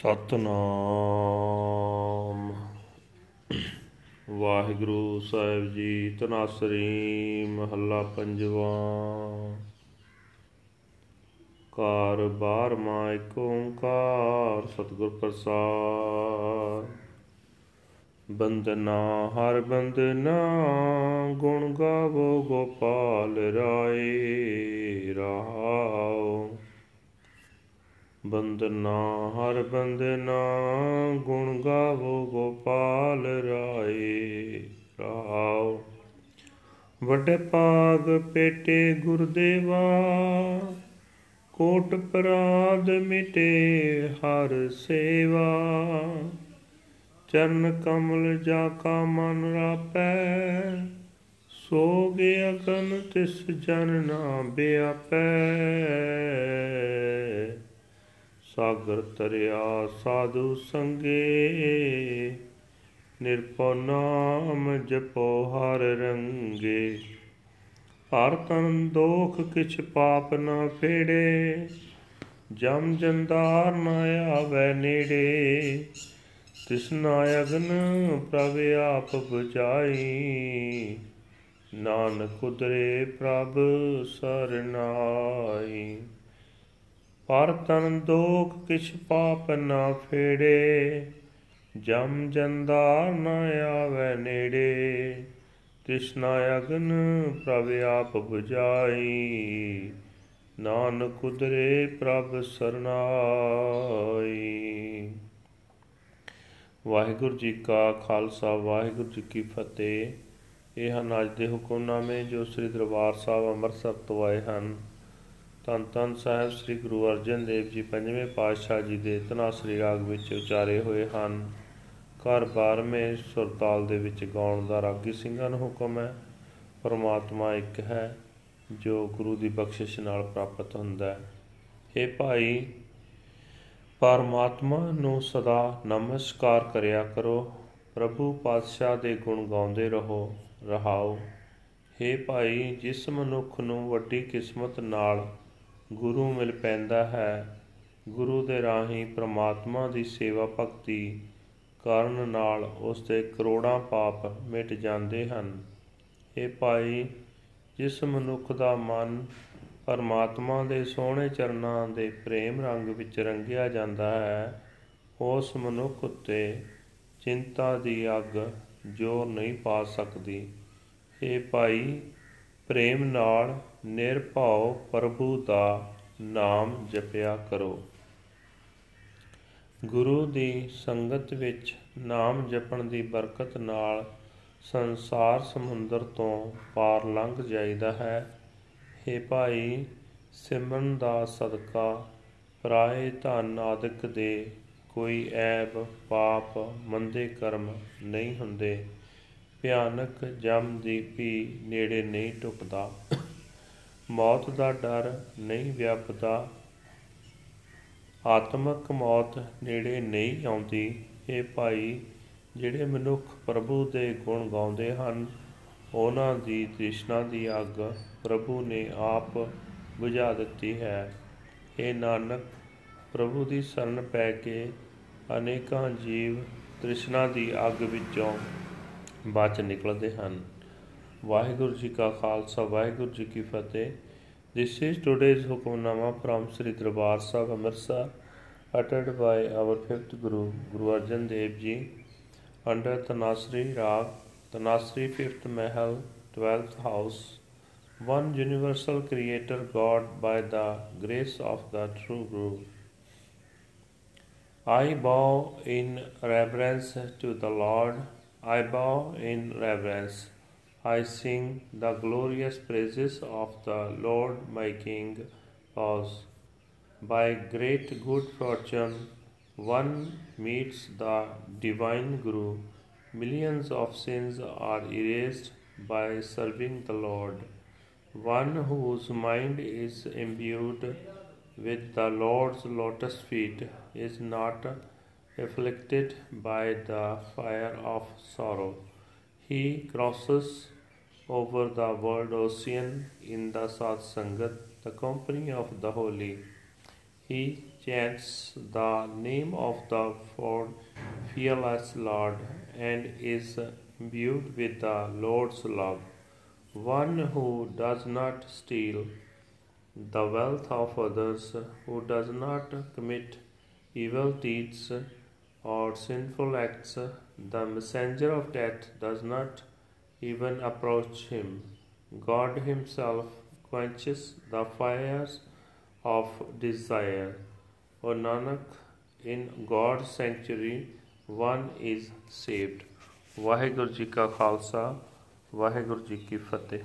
ਸਤਨਾਮ। ਵਾਹਿਗੁਰੂ ਸਾਹਿਬ ਜੀ ਤਨਾਸਰੀ ਮਹੱਲਾ ਪੰਜਵਾ। ਕਾਰ ਬਾਰ ਮਾ ਏਕ ਓੰਕਾਰ, ਸਤਿਗੁਰ ਪ੍ਰਸਾਦ। ਬੰਦਨਾ ਹਰ ਬੰਦਨਾ ਗੁਣ ਗਾਵੋ ਗੋਪਾਲ ਰਾਏ ਰਹਾਓ ਬੰਦਨਾ ਹਰ ਬੰਦਨਾ ਗੁਣ ਗਾਵੋ ਗੋਪਾਲ ਰਾਏ ਰਹਾਓ ਵੱਡੇ ਪਾਗ ਪੇਟੇ ਗੁਰਦੇਵਾ, ਕੋਟ ਪਰਾਦ ਮਿਟੇ ਹਰ ਸੇਵਾ। ਚਰਨ ਕਮਲ ਜਾ ਕਾ ਮਨ ਰਾਪੈ, ਸੋਗ ਅਗਨ ਤਿਸ ਜਨ ਨਾ ਬਿਆਪੈ। ਸਾਗਰ ਤਰਿਆ ਸਾਧੂ ਸੰਗੇ। ਨਿਰਪਉ ਨਾਮ ਜਪੋ ਹਰ ਰੰਗੇ। ਹਰ ਤਨ ਦੋਖ ਕਿਛ ਪਾਪ ਨਾ ਫੇੜੇ। ਜਮ ਜੰਦਾਰ ਨਾ ਆਵੇ ਨੇੜੇ। ਤਿਸਨਾ ਅਗਨ ਪ੍ਰਭ ਆਪ ਬੁਝਾਈ। ਨਾਨਕ ਉਦਰੇ ਪ੍ਰਭ ਸਰਨਾਈ। ਪਰ ਤਨ ਦੋਖ ਕਿਛ ਪਾਪ ਨਾ ਫੇੜੇ, ਜਮ ਜੰਦਾਰ ਨ ਆਵੇ ਨੇੜੇ। ਤ੍ਰਿਸ਼ਨਾ ਅਗਨ ਪ੍ਰਭ ਆਪ 부ਝਾਈ ਨਾਨਕ ਉਦਰੇ ਪ੍ਰਭ ਸਰਨਾਈ ਵਾਹਿਗੁਰੂ ਜੀ ਕਾ ਖਾਲਸਾ, ਵਾਹਿਗੁਰੂ ਜੀ ਕੀ ਫਤਿਹ। ਇਹ ਹਨ ਅੱਜ ਦੇ ਹੁਕਮਨਾਮੇ ਜੋ ਸ੍ਰੀ ਦਰਬਾਰ ਸਾਹਿਬ ਅੰਮ੍ਰਿਤਸਰ ਤੋਂ ਆਏ ਹਨ। ਧੰਨ ਧੰਨ ਸਾਹਿਬ ਸ੍ਰੀ ਗੁਰੂ ਅਰਜਨ ਦੇਵ ਜੀ ਪੰਜਵੇਂ ਪਾਤਸ਼ਾਹ ਜੀ ਦੇ ਤਨਾਸਰੀ ਰਾਗ ਵਿੱਚ ਉਚਾਰੇ ਹੋਏ ਹਨ। ਘਰ 12ਵੇਂ ਸੁਰਤਾਲ ਦੇ ਵਿੱਚ ਗਾਉਣ ਦਾ ਰਾਗੀ ਸਿੰਘਾਂ ਨੂੰ ਹੁਕਮ ਹੈ। ਪਰਮਾਤਮਾ ਇੱਕ ਹੈ, ਜੋ ਗੁਰੂ ਦੀ ਬਖਸ਼ਿਸ਼ ਨਾਲ ਪ੍ਰਾਪਤ ਹੁੰਦਾ ਹੈ। ਇਹ ਭਾਈ, ਪਰਮਾਤਮਾ ਨੂੰ ਸਦਾ ਨਮਸਕਾਰ ਕਰਿਆ ਕਰੋ। ਪ੍ਰਭੂ ਪਾਤਸ਼ਾਹ ਦੇ ਗੁਣ ਗਾਉਂਦੇ ਰਹੋ, ਰਹਾਓ। हे ਭਾਈ, ਜਿਸ ਮਨੁੱਖ ਨੂੰ ਵੱਡੀ ਕਿਸਮਤ ਨਾਲ ਗੁਰੂ ਮਿਲ ਪੈਂਦਾ ਹੈ। ਗੁਰੂ ਦੇ ਰਾਹੀਂ ਪ੍ਰਮਾਤਮਾ ਦੀ ਸੇਵਾ ਭਗਤੀ ਕਰਨ ਨਾਲ ਉਸ ਦੇ ਕਰੋੜਾਂ ਪਾਪ ਮਿਟ ਜਾਂਦੇ ਹਨ। ਇਹ ਭਾਈ, ਜਿਸ ਮਨੁੱਖ ਦਾ ਮਨ ਪਰਮਾਤਮਾ ਦੇ ਸੋਹਣੇ ਚਰਨਾਂ ਦੇ ਪ੍ਰੇਮ ਰੰਗ ਵਿੱਚ ਰੰਗਿਆ ਜਾਂਦਾ ਹੈ, ਉਸ ਮਨੁੱਖ ਉੱਤੇ ਚਿੰਤਾ ਦੀ ਅੱਗ ਜੋਰ ਨਹੀਂ ਪਾ ਸਕਦੀ। ਇਹ ਭਾਈ, ਪ੍ਰੇਮ ਨਾਲ ਨਿਰਭਉ ਪ੍ਰਭੂ ਦਾ ਨਾਮ ਜਪਿਆ ਕਰੋ। ਗੁਰੂ ਦੀ ਸੰਗਤ ਵਿੱਚ ਨਾਮ ਜਪਣ ਦੀ ਬਰਕਤ ਨਾਲ ਸੰਸਾਰ ਸਮੁੰਦਰ ਤੋਂ ਪਾਰ ਲੰਘ ਜਾਈਦਾ ਹੈ। हे ਭਾਈ, ਸਿਮਰਨ ਦਾ ਸਦਕਾ ਪਰਾਏ ਧਨ ਆਦਿਕ ਦੇ ਕੋਈ ਐਬ ਪਾਪ ਮੰਦੇ ਕਰਮ ਨਹੀਂ ਹੁੰਦੇ। ਭਿਆਨਕ ਜਮ ਦੀ ਵੀ ਨੇੜੇ ਨਹੀਂ ਟੁਕਦਾ ਮੌਤ ਦਾ ਡਰ ਨਹੀਂ ਵਿਆਪਦਾ। ਆਤਮਕ ਮੌਤ ਨੇੜੇ ਨਹੀਂ ਆਉਂਦੀ। ਇਹ ਭਾਈ ਜਿਹੜੇ ਮਨੁੱਖ ਪ੍ਰਭੂ ਦੇ ਗੁਣ ਗਾਉਂਦੇ ਹਨ, ਉਹਨਾਂ ਦੀ ਤ੍ਰਿਸ਼ਨਾ ਦੀ ਅੱਗ ਪ੍ਰਭੂ ਨੇ ਆਪ ਬੁਝਾ ਦਿੱਤੀ ਹੈ। ਇਹ ਨਾਨਕ ਪ੍ਰਭੂ ਦੀ ਸ਼ਰਨ ਪੈ ਕੇ ਅਨੇਕਾਂ ਜੀਵ ਤ੍ਰਿਸ਼ਨਾ ਦੀ ਅੱਗ ਵਿੱਚੋਂ ਬਚ ਨਿਕਲਦੇ ਹਨ। ਵਾਹਿਗੁਰੂ ਜੀ ਕਾ ਖਾਲਸਾ ਵਾਹਿਗੁਰੂ ਜੀ ਕੀ ਫਤਿਹ This is today's Hukamnama from Sri Darbar Sahib Amritsar uttered by our fifth Guru, Guru Arjan Dev Ji under Tanasri Rag, Tanasri fifth Mahal, twelfth house. One universal creator God by the grace of the true Guru. I bow in reverence to the Lord. I bow in reverence. I sing the glorious praises of the Lord my King. Pause. By great good fortune, one meets the divine Guru. Millions of sins are erased by serving the Lord. One whose mind is imbued with the Lord's lotus feet is not afflicted by the fire of sorrow. He crosses over the world ocean in the Sat Sangat, the company of the holy. he chants the name of the fearless Lord and is imbued with the Lord's love. One who does not steal the wealth of others, who does not commit evil deeds or sinful acts, the messenger of death does not even approach him. God Himself quenches the fires of desire. O Nanak, in God's sanctuary, one is saved. Waheguru ji ਕਾ ਖਾਲਸਾ ਵਾਹਿਗੁਰੂ ਜੀ ਕੀ ਫਤਿਹ